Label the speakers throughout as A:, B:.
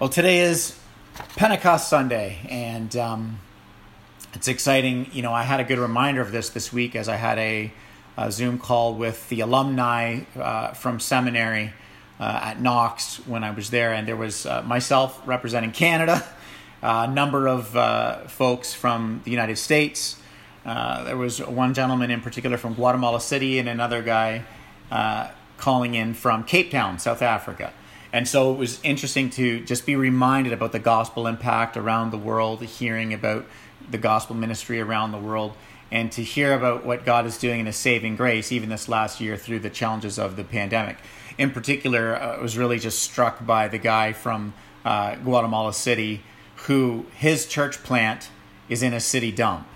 A: Well, today is Pentecost Sunday, and um, it's exciting. You know, I had a good reminder of this this week as I had a, a Zoom call with the alumni uh, from seminary uh, at Knox when I was there, and there was uh, myself representing Canada, a number of uh, folks from the United States. Uh, there was one gentleman in particular from Guatemala City, and another guy uh, calling in from Cape Town, South Africa. And so it was interesting to just be reminded about the gospel impact around the world, hearing about the gospel ministry around the world, and to hear about what God is doing in His saving grace, even this last year through the challenges of the pandemic. In particular, uh, I was really just struck by the guy from uh, Guatemala City who his church plant is in a city dump.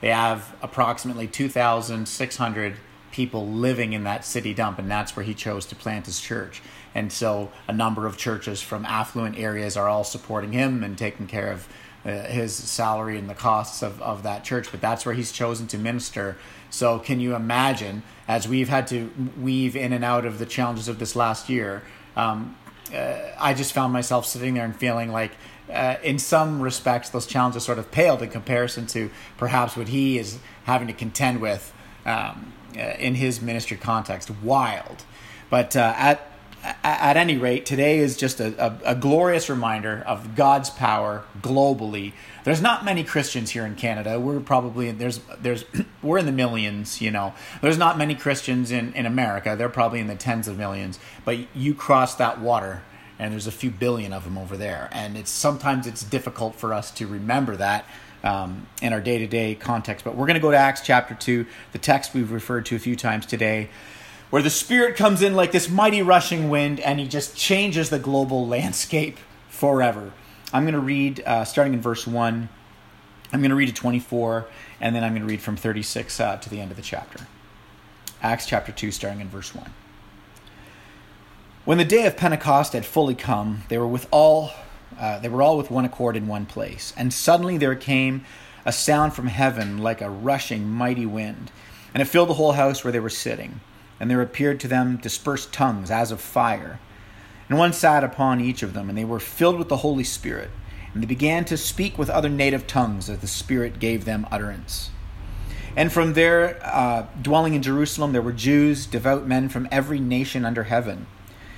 A: They have approximately 2,600 people living in that city dump, and that's where he chose to plant his church. And so, a number of churches from affluent areas are all supporting him and taking care of uh, his salary and the costs of, of that church. But that's where he's chosen to minister. So, can you imagine, as we've had to weave in and out of the challenges of this last year, um, uh, I just found myself sitting there and feeling like, uh, in some respects, those challenges sort of paled in comparison to perhaps what he is having to contend with um, uh, in his ministry context. Wild. But uh, at at any rate, today is just a, a, a, glorious reminder of God's power globally. There's not many Christians here in Canada. We're probably there's there's we're in the millions. You know, there's not many Christians in in America. They're probably in the tens of millions. But you cross that water, and there's a few billion of them over there. And it's sometimes it's difficult for us to remember that um, in our day to day context. But we're going to go to Acts chapter two, the text we've referred to a few times today where the Spirit comes in like this mighty rushing wind and he just changes the global landscape forever. I'm going to read uh, starting in verse 1. I'm going to read to 24, and then I'm going to read from 36 uh, to the end of the chapter. Acts chapter 2, starting in verse 1. When the day of Pentecost had fully come, they were with all uh, they were all with one accord in one place. And suddenly there came a sound from heaven like a rushing mighty wind, and it filled the whole house where they were sitting and there appeared to them dispersed tongues as of fire. And one sat upon each of them, and they were filled with the Holy Spirit. And they began to speak with other native tongues as the Spirit gave them utterance. And from there, uh, dwelling in Jerusalem, there were Jews, devout men from every nation under heaven.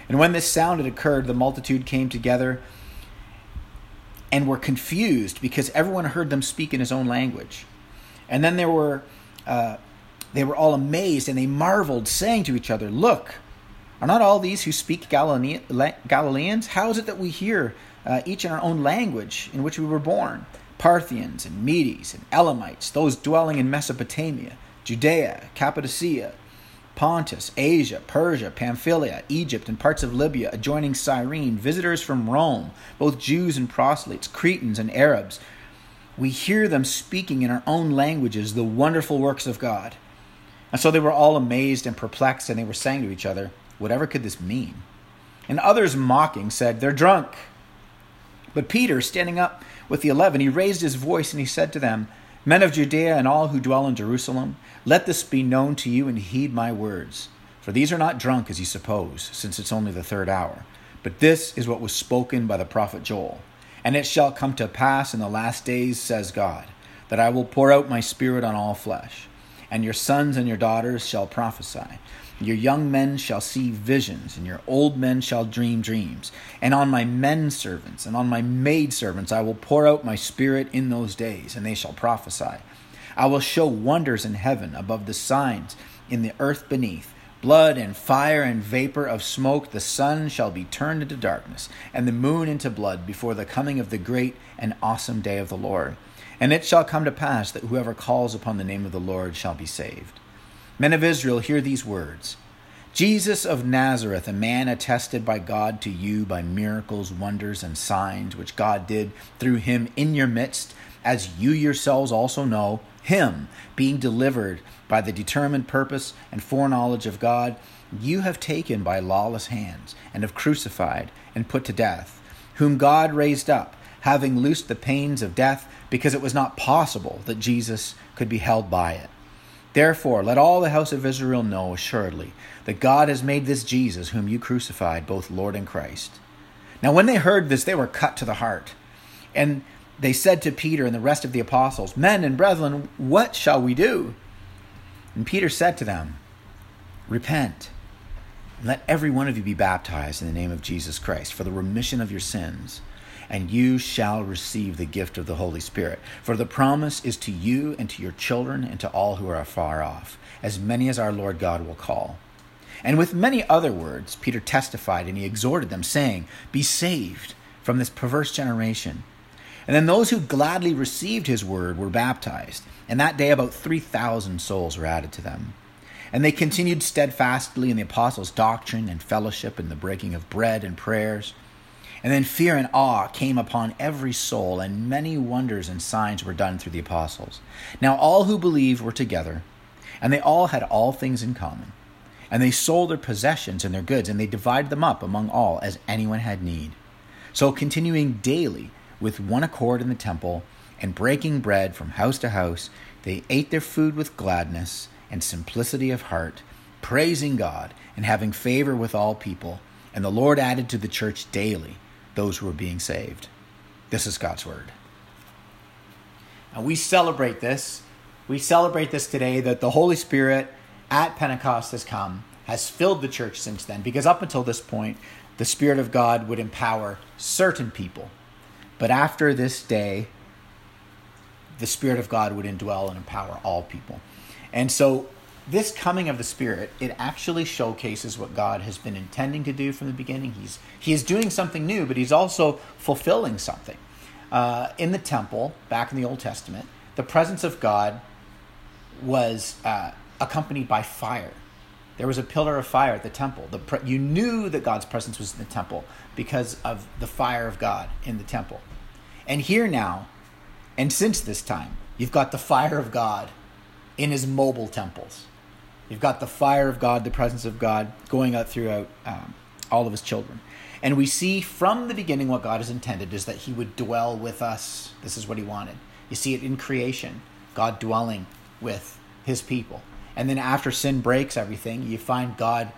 A: And when this sound had occurred, the multitude came together and were confused because everyone heard them speak in his own language. And then there were uh, they were all amazed and they marveled, saying to each other, Look, are not all these who speak Galileans? How is it that we hear uh, each in our own language in which we were born? Parthians and Medes and Elamites, those dwelling in Mesopotamia, Judea, Cappadocia, Pontus, Asia, Persia, Pamphylia, Egypt, and parts of Libya adjoining Cyrene, visitors from Rome, both Jews and proselytes, Cretans and Arabs. We hear them speaking in our own languages the wonderful works of God. And so they were all amazed and perplexed, and they were saying to each other, Whatever could this mean? And others mocking said, They're drunk. But Peter, standing up with the eleven, he raised his voice and he said to them, Men of Judea and all who dwell in Jerusalem, let this be known to you and heed my words. For these are not drunk as you suppose, since it's only the third hour. But this is what was spoken by the prophet Joel. And it shall come to pass in the last days, says God, that I will pour out my spirit on all flesh and your sons and your daughters shall prophesy. Your young men shall see visions, and your old men shall dream dreams. And on my men servants and on my maid servants I will pour out my spirit in those days, and they shall prophesy. I will show wonders in heaven above the signs in the earth beneath blood and fire and vapor of smoke. The sun shall be turned into darkness, and the moon into blood before the coming of the great and awesome day of the Lord. And it shall come to pass that whoever calls upon the name of the Lord shall be saved. Men of Israel, hear these words Jesus of Nazareth, a man attested by God to you by miracles, wonders, and signs which God did through him in your midst, as you yourselves also know, him being delivered by the determined purpose and foreknowledge of God, you have taken by lawless hands, and have crucified and put to death, whom God raised up having loosed the pains of death, because it was not possible that Jesus could be held by it. Therefore, let all the house of Israel know assuredly that God has made this Jesus, whom you crucified, both Lord and Christ. Now, when they heard this, they were cut to the heart. And they said to Peter and the rest of the apostles, Men and brethren, what shall we do? And Peter said to them, Repent, and let every one of you be baptized in the name of Jesus Christ for the remission of your sins, and you shall receive the gift of the Holy Spirit. For the promise is to you and to your children and to all who are afar off, as many as our Lord God will call. And with many other words, Peter testified and he exhorted them, saying, Be saved from this perverse generation. And then those who gladly received his word were baptized. And that day about 3,000 souls were added to them. And they continued steadfastly in the apostles' doctrine and fellowship and the breaking of bread and prayers. And then fear and awe came upon every soul, and many wonders and signs were done through the apostles. Now all who believed were together, and they all had all things in common. And they sold their possessions and their goods, and they divided them up among all as anyone had need. So, continuing daily with one accord in the temple, and breaking bread from house to house, they ate their food with gladness and simplicity of heart, praising God and having favor with all people. And the Lord added to the church daily those who are being saved. This is God's word. And we celebrate this. We celebrate this today that the Holy Spirit at Pentecost has come, has filled the church since then, because up until this point, the Spirit of God would empower certain people. But after this day, the Spirit of God would indwell and empower all people. And so, this coming of the Spirit, it actually showcases what God has been intending to do from the beginning. He's, he is doing something new, but He's also fulfilling something. Uh, in the temple, back in the Old Testament, the presence of God was uh, accompanied by fire. There was a pillar of fire at the temple. The pre- you knew that God's presence was in the temple because of the fire of God in the temple. And here now, and since this time, you've got the fire of God in his mobile temples. You've got the fire of God, the presence of God going out throughout um, all of his children. And we see from the beginning what God has intended is that he would dwell with us. This is what he wanted. You see it in creation, God dwelling with his people. And then after sin breaks everything, you find God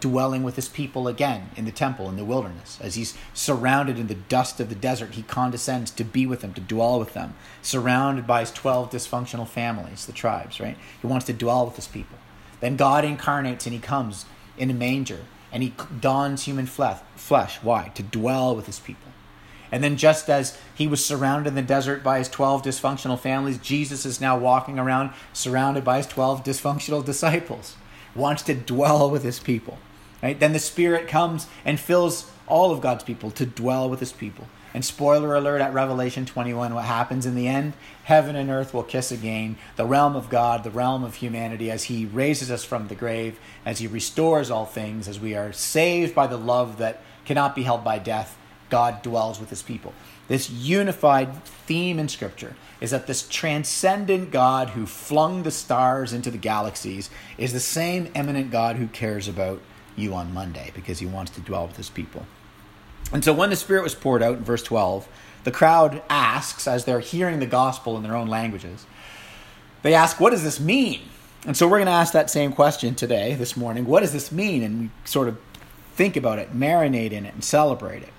A: dwelling with his people again in the temple in the wilderness. As he's surrounded in the dust of the desert, he condescends to be with them, to dwell with them, surrounded by his 12 dysfunctional families, the tribes, right? He wants to dwell with his people. Then God incarnates and he comes in a manger and he dons human flesh. flesh. Why? To dwell with his people. And then, just as he was surrounded in the desert by his 12 dysfunctional families, Jesus is now walking around surrounded by his 12 dysfunctional disciples, wants to dwell with his people. Right? Then the Spirit comes and fills all of God's people to dwell with his people. And spoiler alert at Revelation 21, what happens in the end? Heaven and earth will kiss again. The realm of God, the realm of humanity, as He raises us from the grave, as He restores all things, as we are saved by the love that cannot be held by death, God dwells with His people. This unified theme in Scripture is that this transcendent God who flung the stars into the galaxies is the same eminent God who cares about you on Monday because he wants to dwell with his people. And so when the Spirit was poured out in verse 12, the crowd asks, as they're hearing the gospel in their own languages, they ask, What does this mean? And so we're going to ask that same question today, this morning. What does this mean? And we sort of think about it, marinate in it, and celebrate it.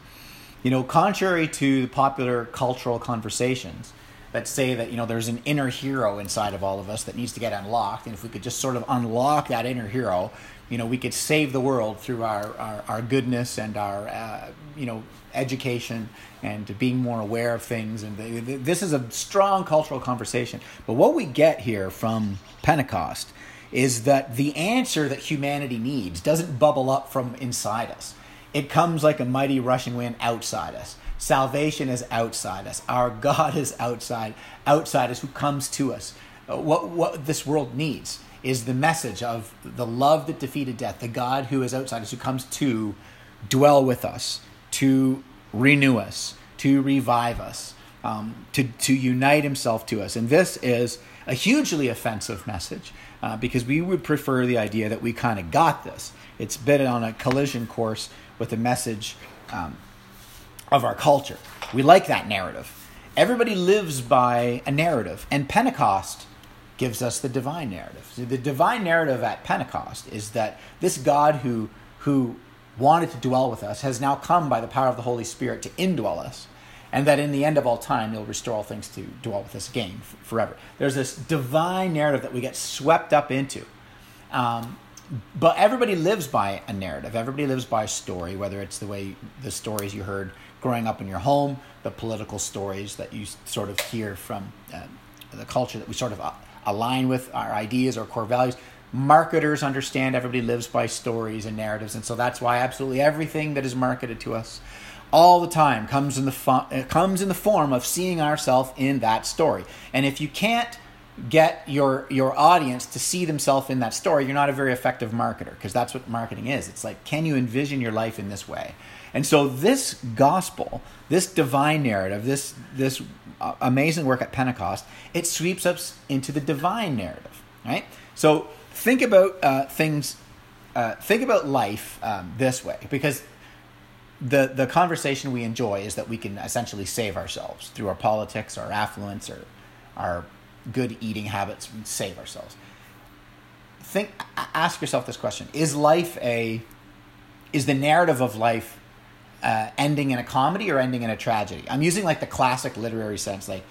A: You know, contrary to the popular cultural conversations that say that, you know, there's an inner hero inside of all of us that needs to get unlocked, and if we could just sort of unlock that inner hero, you know, we could save the world through our, our, our goodness and our, uh, you know, education and being more aware of things. And the, the, this is a strong cultural conversation. But what we get here from Pentecost is that the answer that humanity needs doesn't bubble up from inside us. It comes like a mighty rushing wind outside us. Salvation is outside us. Our God is outside, outside us, who comes to us. Uh, what, what this world needs is the message of the love that defeated death, the God who is outside us, who comes to dwell with us, to renew us, to revive us, um, to, to unite himself to us. And this is a hugely offensive message uh, because we would prefer the idea that we kind of got this. It's been on a collision course with the message um, of our culture. We like that narrative. Everybody lives by a narrative, and Pentecost gives us the divine narrative. So the divine narrative at Pentecost is that this God who who wanted to dwell with us has now come by the power of the Holy Spirit to indwell us. And that in the end of all time, He'll restore all things to dwell with us again forever. There's this divine narrative that we get swept up into. Um, but everybody lives by a narrative. Everybody lives by a story, whether it's the way the stories you heard growing up in your home, the political stories that you sort of hear from uh, the culture that we sort of uh, align with, our ideas, our core values. Marketers understand everybody lives by stories and narratives, and so that's why absolutely everything that is marketed to us all the time comes in the fo- uh, comes in the form of seeing ourselves in that story. And if you can't get your your audience to see themselves in that story, you're not a very effective marketer because that's what marketing is. It's like, can you envision your life in this way? And so this gospel, this divine narrative, this this uh, amazing work at Pentecost, it sweeps us into the divine narrative, right? So think about uh, things, uh, think about life um, this way, because the the conversation we enjoy is that we can essentially save ourselves through our politics, our affluence, or our good eating habits save ourselves. Think, ask yourself this question: Is life a, is the narrative of life uh, ending in a comedy or ending in a tragedy? I'm using like the classic literary sense, like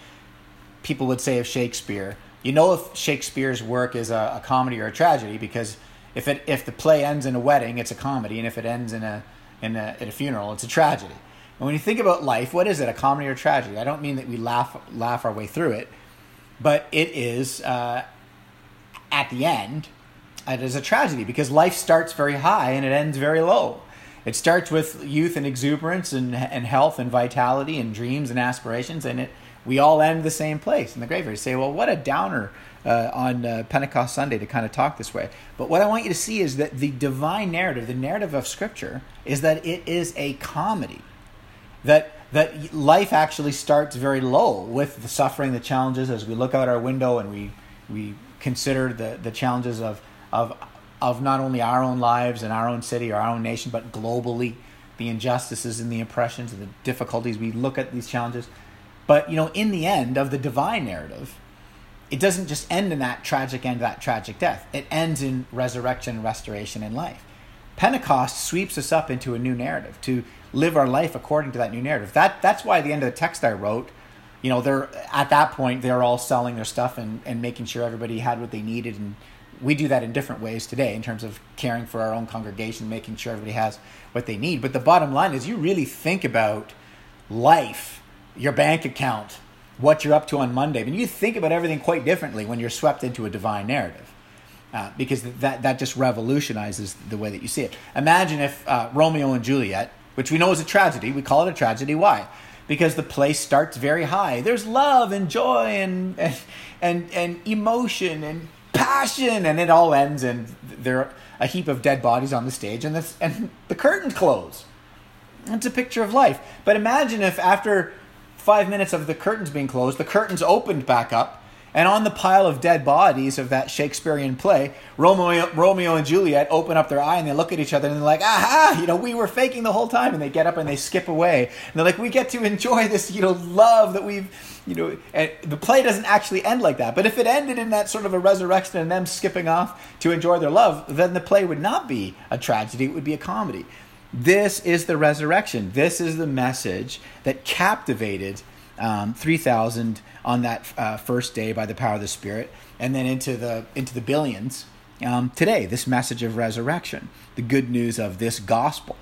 A: people would say of Shakespeare. You know if Shakespeare's work is a, a comedy or a tragedy because if it if the play ends in a wedding, it's a comedy, and if it ends in a in a, at a funeral, it's a tragedy. And when you think about life, what is it, a comedy or a tragedy? I don't mean that we laugh laugh our way through it but it is uh, at the end it is a tragedy because life starts very high and it ends very low it starts with youth and exuberance and, and health and vitality and dreams and aspirations and it we all end the same place in the graveyard. You say well what a downer uh, on uh, pentecost sunday to kind of talk this way. But what i want you to see is that the divine narrative the narrative of scripture is that it is a comedy. That that life actually starts very low with the suffering, the challenges as we look out our window and we we consider the, the challenges of of of not only our own lives and our own city or our own nation, but globally, the injustices and the oppressions and the difficulties. We look at these challenges. But you know, in the end of the divine narrative, it doesn't just end in that tragic end, that tragic death. It ends in resurrection, restoration, and life. Pentecost sweeps us up into a new narrative to live our life according to that new narrative. That that's why the end of the text I wrote, you know, they're at that point they're all selling their stuff and, and making sure everybody had what they needed and we do that in different ways today in terms of caring for our own congregation, making sure everybody has what they need. But the bottom line is you really think about life, your bank account, what you're up to on Monday. I mean, you think about everything quite differently when you're swept into a divine narrative. Uh, because that, that just revolutionizes the way that you see it. Imagine if uh, Romeo and Juliet which we know is a tragedy. We call it a tragedy. Why? Because the play starts very high. There's love and joy and and and, and emotion and passion, and it all ends and there are a heap of dead bodies on the stage, and this and the curtain close. It's a picture of life. But imagine if after five minutes of the curtains being closed, the curtains opened back up and on the pile of dead bodies of that Shakespearean play, Romeo, Romeo and Juliet open up their eye and they look at each other and they're like, aha, you know, we were faking the whole time. And they get up and they skip away. And they're like, we get to enjoy this, you know, love that we've, you know, and the play doesn't actually end like that. But if it ended in that sort of a resurrection and them skipping off to enjoy their love, then the play would not be a tragedy, it would be a comedy. This is the resurrection. This is the message that captivated um, 3,000 on that uh, first day by the power of the Spirit, and then into the into the billions um, today. This message of resurrection, the good news of this gospel,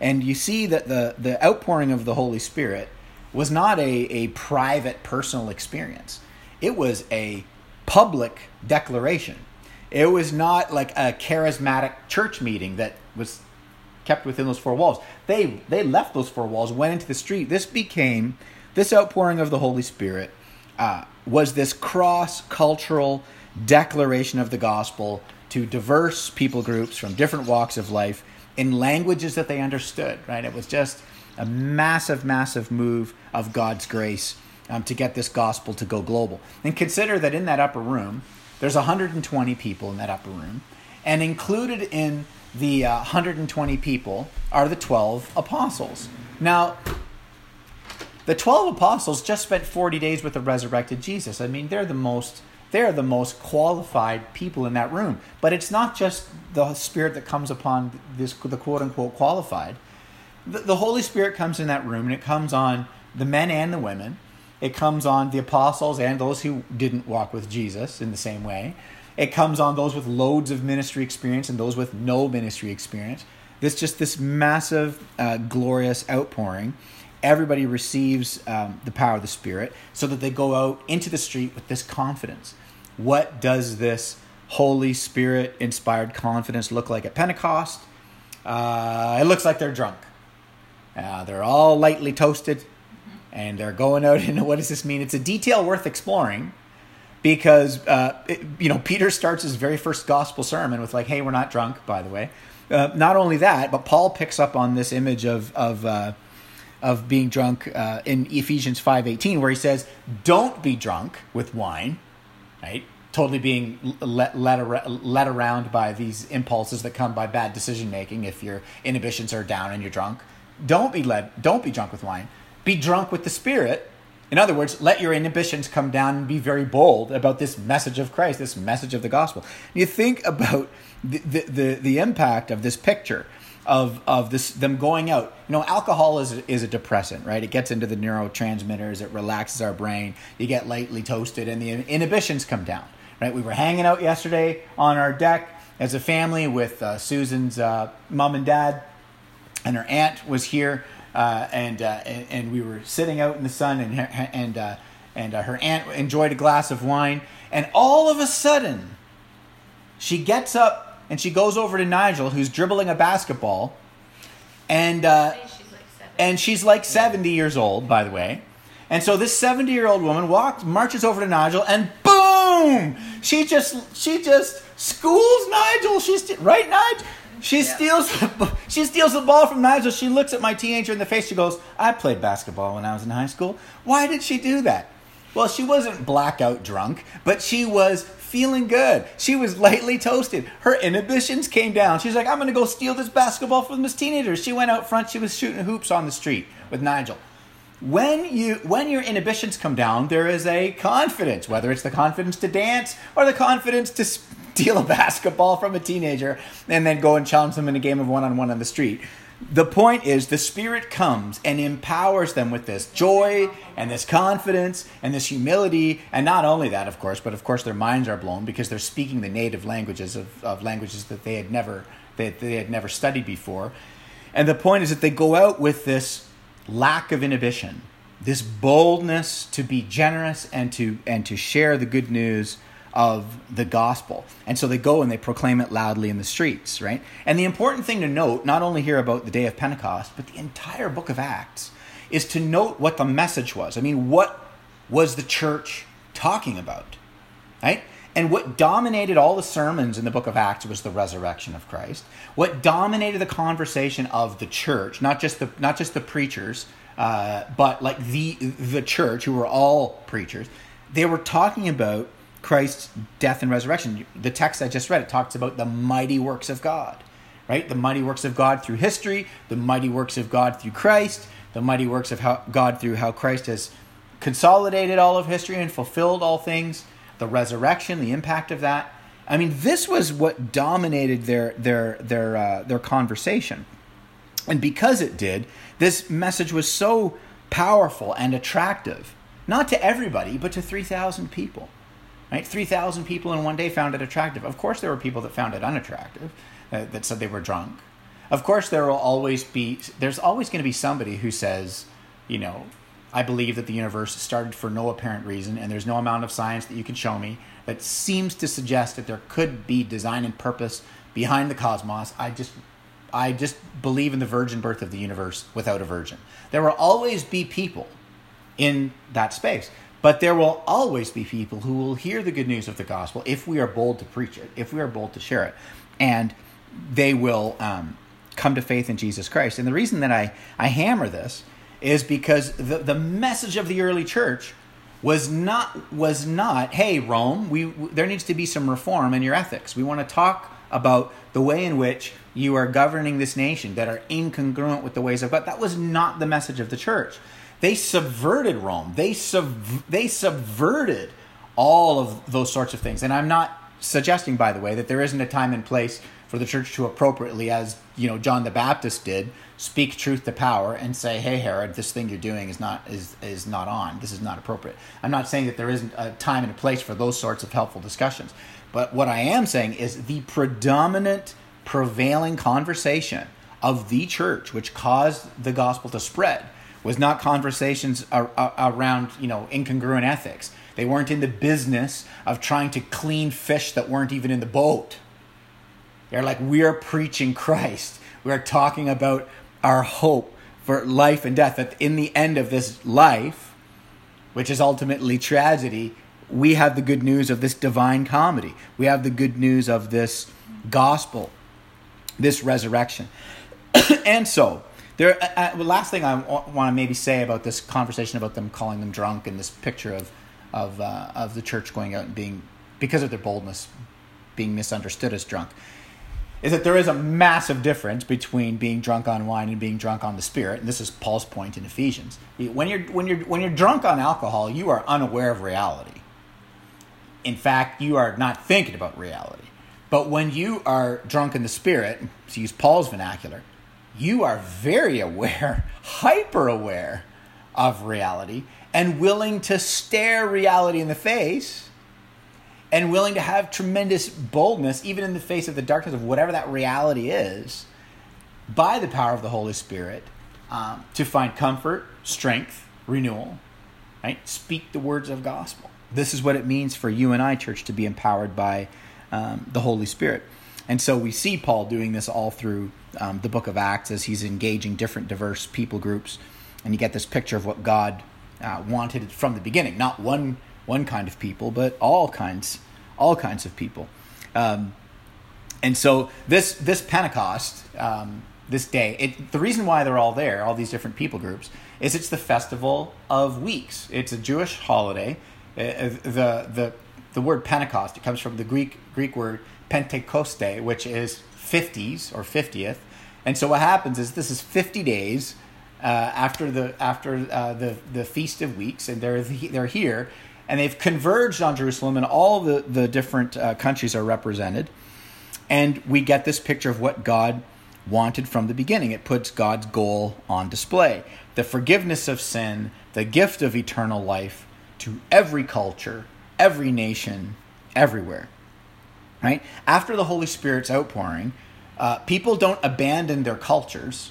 A: and you see that the the outpouring of the Holy Spirit was not a, a private personal experience. It was a public declaration. It was not like a charismatic church meeting that was kept within those four walls. They they left those four walls, went into the street. This became this outpouring of the Holy Spirit uh, was this cross cultural declaration of the gospel to diverse people groups from different walks of life in languages that they understood, right? It was just a massive, massive move of God's grace um, to get this gospel to go global. And consider that in that upper room, there's 120 people in that upper room, and included in the uh, 120 people are the 12 apostles. Now, the 12 apostles just spent 40 days with the resurrected Jesus. I mean, they're the most they're the most qualified people in that room. But it's not just the Spirit that comes upon this, the quote unquote qualified. The, the Holy Spirit comes in that room and it comes on the men and the women. It comes on the apostles and those who didn't walk with Jesus in the same way. It comes on those with loads of ministry experience and those with no ministry experience. This just this massive, uh, glorious outpouring. Everybody receives um, the power of the Spirit so that they go out into the street with this confidence. What does this Holy Spirit inspired confidence look like at Pentecost? Uh, it looks like they're drunk. Uh, they're all lightly toasted and they're going out into what does this mean? It's a detail worth exploring because uh, it, you know Peter starts his very first gospel sermon with like, "Hey, we're not drunk, by the way." Uh, not only that, but Paul picks up on this image of of uh, of being drunk uh, in Ephesians five eighteen, where he says, "Don't be drunk with wine," right? Totally being led, led, led around by these impulses that come by bad decision making. If your inhibitions are down and you're drunk, don't be led. Don't be drunk with wine. Be drunk with the Spirit in other words, let your inhibitions come down and be very bold about this message of Christ, this message of the gospel. You think about the, the, the, the impact of this picture of, of this them going out. You know, alcohol is, is a depressant, right? It gets into the neurotransmitters, it relaxes our brain, you get lightly toasted, and the inhibitions come down, right? We were hanging out yesterday on our deck as a family with uh, Susan's uh, mom and dad, and her aunt was here uh, and, uh, and, and we were sitting out in the sun, and and uh, and uh, her aunt enjoyed a glass of wine, and all of a sudden, she gets up and she goes over to Nigel, who's dribbling a basketball, and uh, and she's like seventy years old, by the way. And so this 70 year old woman walks, marches over to Nigel, and boom! She just, she just schools Nigel. She's right, Nigel. She yeah. steals the, she steals the ball from Nigel. She looks at my teenager in the face. She goes, "I played basketball when I was in high school. Why did she do that?" Well, she wasn't blackout drunk, but she was feeling good. She was lightly toasted. Her inhibitions came down. She's like, "I'm going to go steal this basketball from this teenager." She went out front. She was shooting hoops on the street with Nigel. When you when your inhibitions come down, there is a confidence, whether it's the confidence to dance or the confidence to steal a basketball from a teenager and then go and challenge them in a game of one on one on the street. The point is, the Spirit comes and empowers them with this joy and this confidence and this humility. And not only that, of course, but of course their minds are blown because they're speaking the native languages of, of languages that they had never that they had never studied before. And the point is that they go out with this lack of inhibition, this boldness to be generous and to and to share the good news of the gospel. And so they go and they proclaim it loudly in the streets, right? And the important thing to note, not only here about the day of Pentecost, but the entire book of Acts, is to note what the message was. I mean, what was the church talking about, right? And what dominated all the sermons in the book of Acts was the resurrection of Christ. What dominated the conversation of the church, not just the not just the preachers, uh, but like the the church, who were all preachers, they were talking about Christ's death and resurrection. The text I just read, it talks about the mighty works of God, right? The mighty works of God through history, the mighty works of God through Christ, the mighty works of how, God through how Christ has consolidated all of history and fulfilled all things, the resurrection, the impact of that. I mean, this was what dominated their their their uh, their conversation, and because it did, this message was so powerful and attractive, not to everybody, but to three thousand people. Right? 3,000 people in one day found it attractive. Of course, there were people that found it unattractive, uh, that said they were drunk. Of course, there will always be, there's always going to be somebody who says, you know, I believe that the universe started for no apparent reason, and there's no amount of science that you can show me that seems to suggest that there could be design and purpose behind the cosmos. I just I just believe in the virgin birth of the universe without a virgin. There will always be people in that space. But there will always be people who will hear the good news of the gospel if we are bold to preach it, if we are bold to share it. And they will um, come to faith in Jesus Christ. And the reason that I, I hammer this is because the, the message of the early church was not was not hey Rome we there needs to be some reform in your ethics we want to talk about the way in which you are governing this nation that are incongruent with the ways of God that was not the message of the church they subverted Rome. They sub- they subverted all of those sorts of things. And I'm not suggesting, by the way, that there isn't a time and place for the church to appropriately, as you know, John the Baptist did, speak truth to power and say, "Hey, Herod, this thing you're doing is not is is not on. This is not appropriate." I'm not saying that there isn't a time and a place for those sorts of helpful discussions, but what I am saying is the predominant, prevailing conversation of the church, which caused the gospel to spread, was not conversations around you know incongruent ethics. They weren't in the business of trying to clean fish that weren't even in the boat. They're like, we are preaching Christ. We are talking about our hope for life and death. That in the end of this life, which is ultimately tragedy, we have the good news of this divine comedy. We have the good news of this gospel, this resurrection. and so, there. Uh, uh last thing I want to maybe say about this conversation about them calling them drunk and this picture of of uh, of the church going out and being because of their boldness being misunderstood as drunk is that there is a massive difference between being drunk on wine and being drunk on the spirit and this is Paul's point in Ephesians when you're when you're when you're drunk on alcohol you are unaware of reality in fact you are not thinking about reality but when you are drunk in the spirit to use Paul's vernacular you are very aware hyper aware of reality and willing to stare reality in the face and willing to have tremendous boldness, even in the face of the darkness of whatever that reality is, by the power of the Holy Spirit, um, to find comfort, strength, renewal, right? Speak the words of gospel. This is what it means for you and I, church, to be empowered by um, the Holy Spirit. And so we see Paul doing this all through um, the book of Acts as he's engaging different diverse people groups. And you get this picture of what God uh, wanted from the beginning. Not one one kind of people, but all kinds, all kinds of people. Um, and so this this Pentecost, um, this day, it, the reason why they're all there, all these different people groups, is it's the festival of weeks. It's a Jewish holiday. Uh, uh the the the word Pentecost it comes from the Greek Greek word Pentekoste, which is fifties or fiftieth. And so what happens is this is fifty days uh, after the after uh, the the feast of weeks, and they're they're here, and they've converged on Jerusalem, and all the the different uh, countries are represented, and we get this picture of what God wanted from the beginning. It puts God's goal on display: the forgiveness of sin, the gift of eternal life to every culture, every nation, everywhere. Right after the Holy Spirit's outpouring, uh, people don't abandon their cultures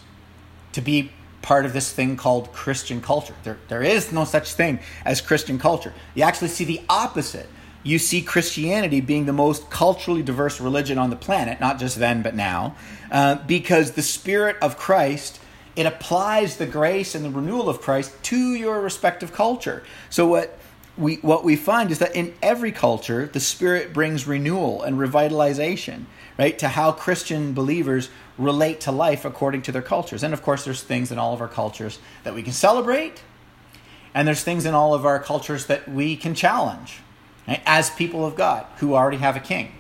A: to be part of this thing called Christian culture. There, there is no such thing as Christian culture. You actually see the opposite. You see Christianity being the most culturally diverse religion on the planet, not just then, but now, uh, because the Spirit of Christ. It applies the grace and the renewal of Christ to your respective culture. So, what we, what we find is that in every culture, the Spirit brings renewal and revitalization, right, to how Christian believers relate to life according to their cultures. And of course, there's things in all of our cultures that we can celebrate, and there's things in all of our cultures that we can challenge right? as people of God who already have a king.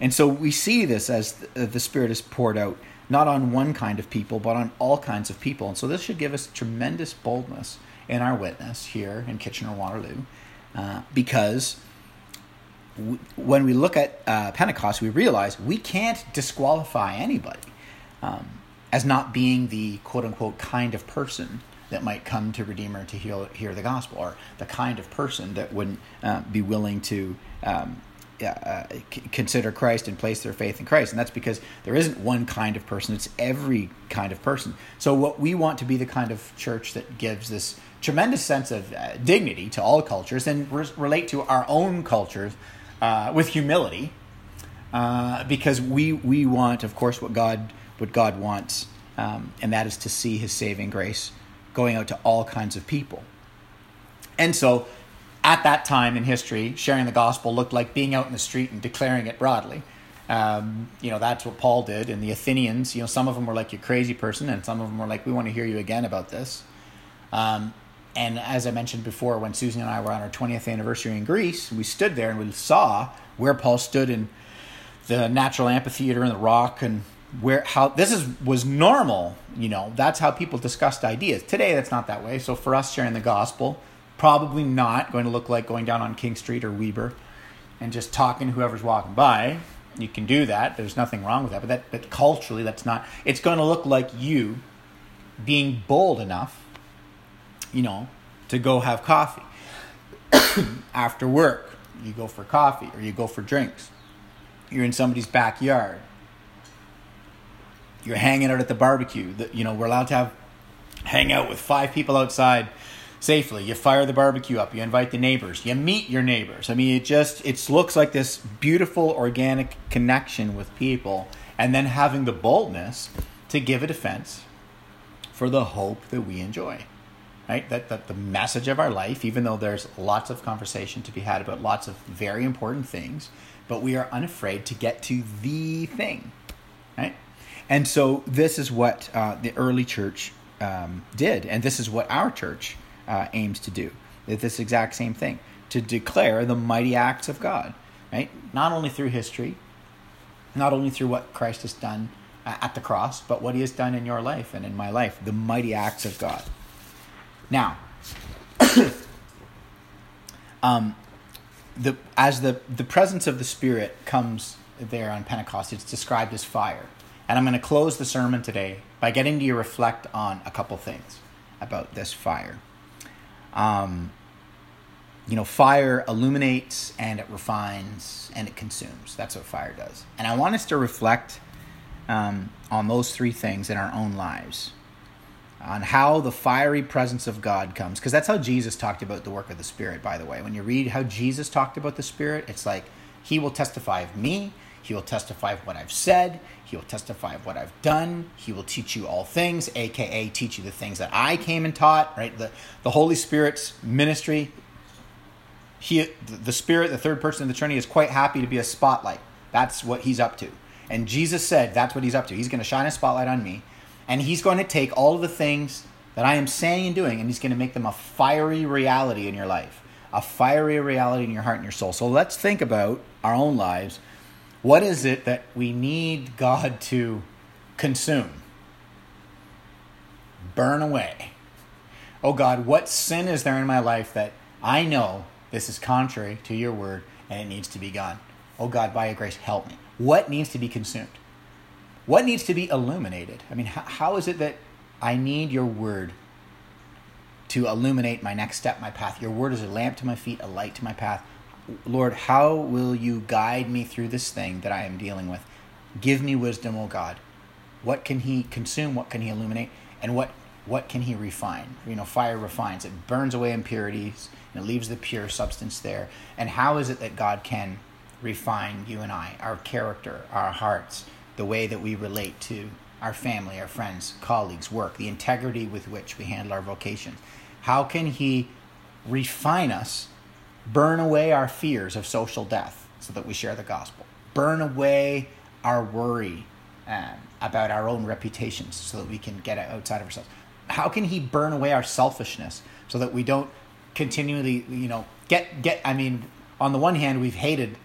A: And so we see this as uh, the Spirit is poured out, not on one kind of people, but on all kinds of people. And so this should give us tremendous boldness in our witness here in Kitchener Waterloo, uh, because when we look at uh, Pentecost, we realize we can't disqualify anybody um, as not being the quote unquote kind of person that might come to Redeemer to hear, hear the gospel, or the kind of person that wouldn't uh, be willing to um, uh, consider Christ and place their faith in Christ. And that's because there isn't one kind of person, it's every kind of person. So, what we want to be the kind of church that gives this tremendous sense of uh, dignity to all cultures and re- relate to our own cultures uh, with humility. Uh, because we, we want, of course, what God what God wants, um, and that is to see His saving grace going out to all kinds of people. And so, at that time in history, sharing the gospel looked like being out in the street and declaring it broadly. Um, you know, that's what Paul did. And the Athenians, you know, some of them were like, you crazy person, and some of them were like, we want to hear you again about this. Um, and as I mentioned before, when Susan and I were on our 20th anniversary in Greece, we stood there and we saw where Paul stood in the natural amphitheater and the rock and where how this is was normal you know that's how people discussed ideas today that's not that way so for us sharing the gospel probably not going to look like going down on King Street or Weber and just talking to whoever's walking by. You can do that. There's nothing wrong with that. But that, but culturally, that's not. It's going to look like you being bold enough, you know, to go have coffee after work. You go for coffee or you go for drinks. You're in somebody's backyard. You're hanging out at the barbecue. You know, we're allowed to have hang out with five people outside safely. You fire the barbecue up. You invite the neighbors. You meet your neighbors. I mean, it just it looks like this beautiful organic connection with people, and then having the boldness to give a defense for the hope that we enjoy. Right? That, that the message of our life, even though there's lots of conversation to be had about lots of very important things, but we are unafraid to get to the thing. Right? And so this is what uh, the early church um, did, and this is what our church uh, aims to do. This exact same thing to declare the mighty acts of God, right? Not only through history, not only through what Christ has done uh, at the cross, but what He has done in your life and in my life, the mighty acts of God. Now, um, the as the the presence of the Spirit comes there on Pentecost, it's described as fire. And I'm going to close the sermon today by getting you to reflect on a couple things about this fire. Um, you know, fire illuminates and it refines and it consumes. That's what fire does. And I want us to reflect um, on those three things in our own lives on how the fiery presence of God comes. Because that's how Jesus talked about the work of the Spirit, by the way. When you read how Jesus talked about the Spirit, it's like, He will testify of me, He will testify of what I've said, He will testify of what I've done, He will teach you all things, aka teach you the things that I came and taught, right? The, the Holy Spirit's ministry. He, the Spirit, the third person of the Trinity, is quite happy to be a spotlight. That's what He's up to. And Jesus said that's what He's up to. He's going to shine a spotlight on me and he's going to take all of the things that I am saying and doing, and he's going to make them a fiery reality in your life, a fiery reality in your heart and your soul. So let's think about our own lives. What is it that we need God to consume? Burn away. Oh God, what sin is there in my life that I know this is contrary to your word and it needs to be gone? Oh God, by your grace, help me. What needs to be consumed? What needs to be illuminated? I mean, how, how is it that I need your word to illuminate my next step, my path? Your word is a lamp to my feet, a light to my path. Lord, how will you guide me through this thing that I am dealing with? Give me wisdom, O God. What can He consume? What can He illuminate? And what what can He refine? You know, fire refines. It burns away impurities and it leaves the pure substance there. And how is it that God can refine you and I, our character, our hearts, the way that we relate to our family, our friends, colleagues, work, the integrity with which we handle our vocations. How can He refine us, burn away our fears of social death so that we share the gospel, burn away our worry um, about our own reputations so that we can get outside of ourselves? How can He burn away our selfishness so that we don't continually, you know, get, get, I mean, on the one hand, we've hated,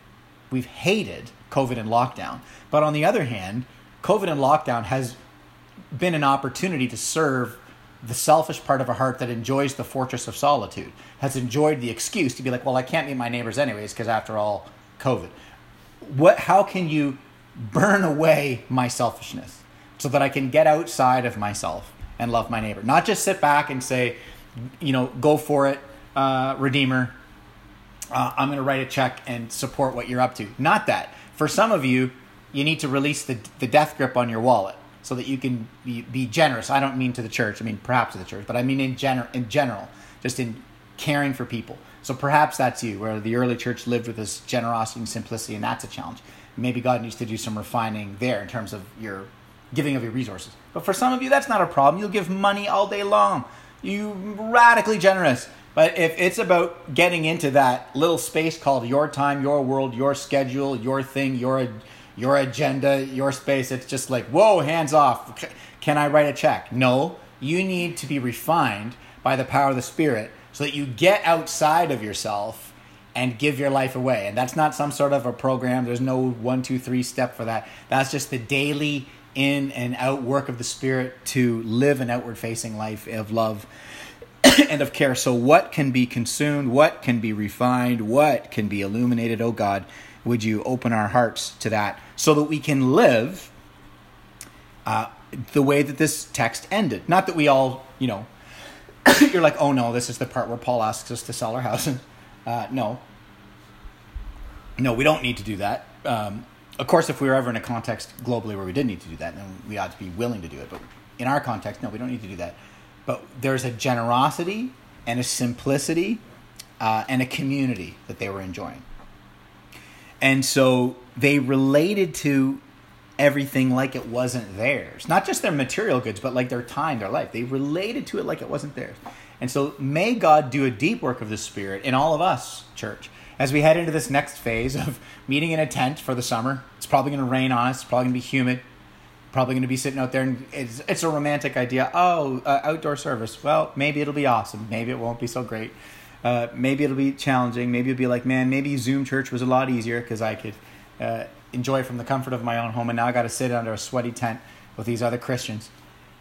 A: we've hated COVID and lockdown. But on the other hand, COVID and lockdown has been an opportunity to serve the selfish part of a heart that enjoys the fortress of solitude, has enjoyed the excuse to be like, well, I can't meet my neighbors anyways because after all, COVID. What? How can you burn away my selfishness so that I can get outside of myself and love my neighbor? Not just sit back and say, you know, go for it, uh, Redeemer. Uh, I'm going to write a check and support what you're up to. Not that. For some of you, you need to release the, the death grip on your wallet so that you can be, be generous. I don't mean to the church, I mean perhaps to the church, but I mean in, gener- in general, just in caring for people. So perhaps that's you, where the early church lived with this generosity and simplicity, and that's a challenge. Maybe God needs to do some refining there in terms of your giving of your resources. But for some of you, that's not a problem. You'll give money all day long. You radically generous. But if it's about getting into that little space called your time, your world, your schedule, your thing, your your agenda, your space, it's just like, whoa, hands off. Can I write a check? No. You need to be refined by the power of the Spirit so that you get outside of yourself and give your life away. And that's not some sort of a program. There's no one, two, three step for that. That's just the daily in and out work of the Spirit to live an outward facing life of love and of care. So, what can be consumed? What can be refined? What can be illuminated? Oh God, would you open our hearts to that so that we can live uh, the way that this text ended? Not that we all, you know, you're like, oh no, this is the part where Paul asks us to sell our house. Uh, no. No, we don't need to do that. Um, of course, if we were ever in a context globally where we did need to do that, then we ought to be willing to do it. But in our context, no, we don't need to do that. But there's a generosity and a simplicity uh, and a community that they were enjoying. And so they related to everything like it wasn't theirs. Not just their material goods, but like their time, their life. They related to it like it wasn't theirs. And so may God do a deep work of the Spirit in all of us, church, as we head into this next phase of meeting in a tent for the summer. It's probably going to rain on us, it's probably going to be humid. Probably going to be sitting out there, and it's, it's a romantic idea. Oh, uh, outdoor service. Well, maybe it'll be awesome. Maybe it won't be so great. Uh, maybe it'll be challenging. Maybe it'll be like, man, maybe Zoom church was a lot easier because I could uh, enjoy from the comfort of my own home, and now I got to sit under a sweaty tent with these other Christians.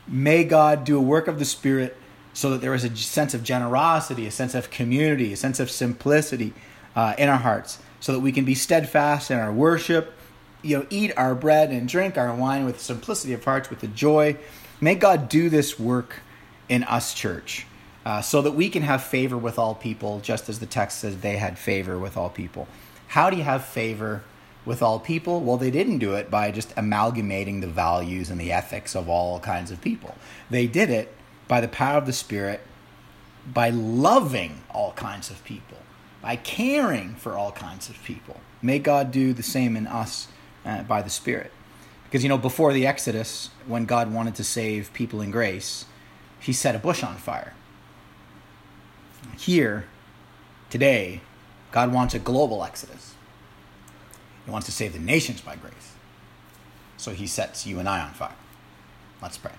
A: May God do a work of the Spirit so that there is a sense of generosity, a sense of community, a sense of simplicity uh, in our hearts, so that we can be steadfast in our worship, you know, eat our bread and drink our wine with simplicity of hearts, with the joy. May God do this work in us, church, uh, so that we can have favor with all people, just as the text says they had favor with all people. How do you have favor with all people? Well, they didn't do it by just amalgamating the values and the ethics of all kinds of people. They did it by the power of the Spirit, by loving all kinds of people, by caring for all kinds of people. May God do the same in us uh, by the Spirit. Because, you know, before the Exodus, when God wanted to save people in grace, he set a bush on fire. Here, today, God wants a global Exodus. He wants to save the nations by grace. So he sets you and I on fire. Let's pray.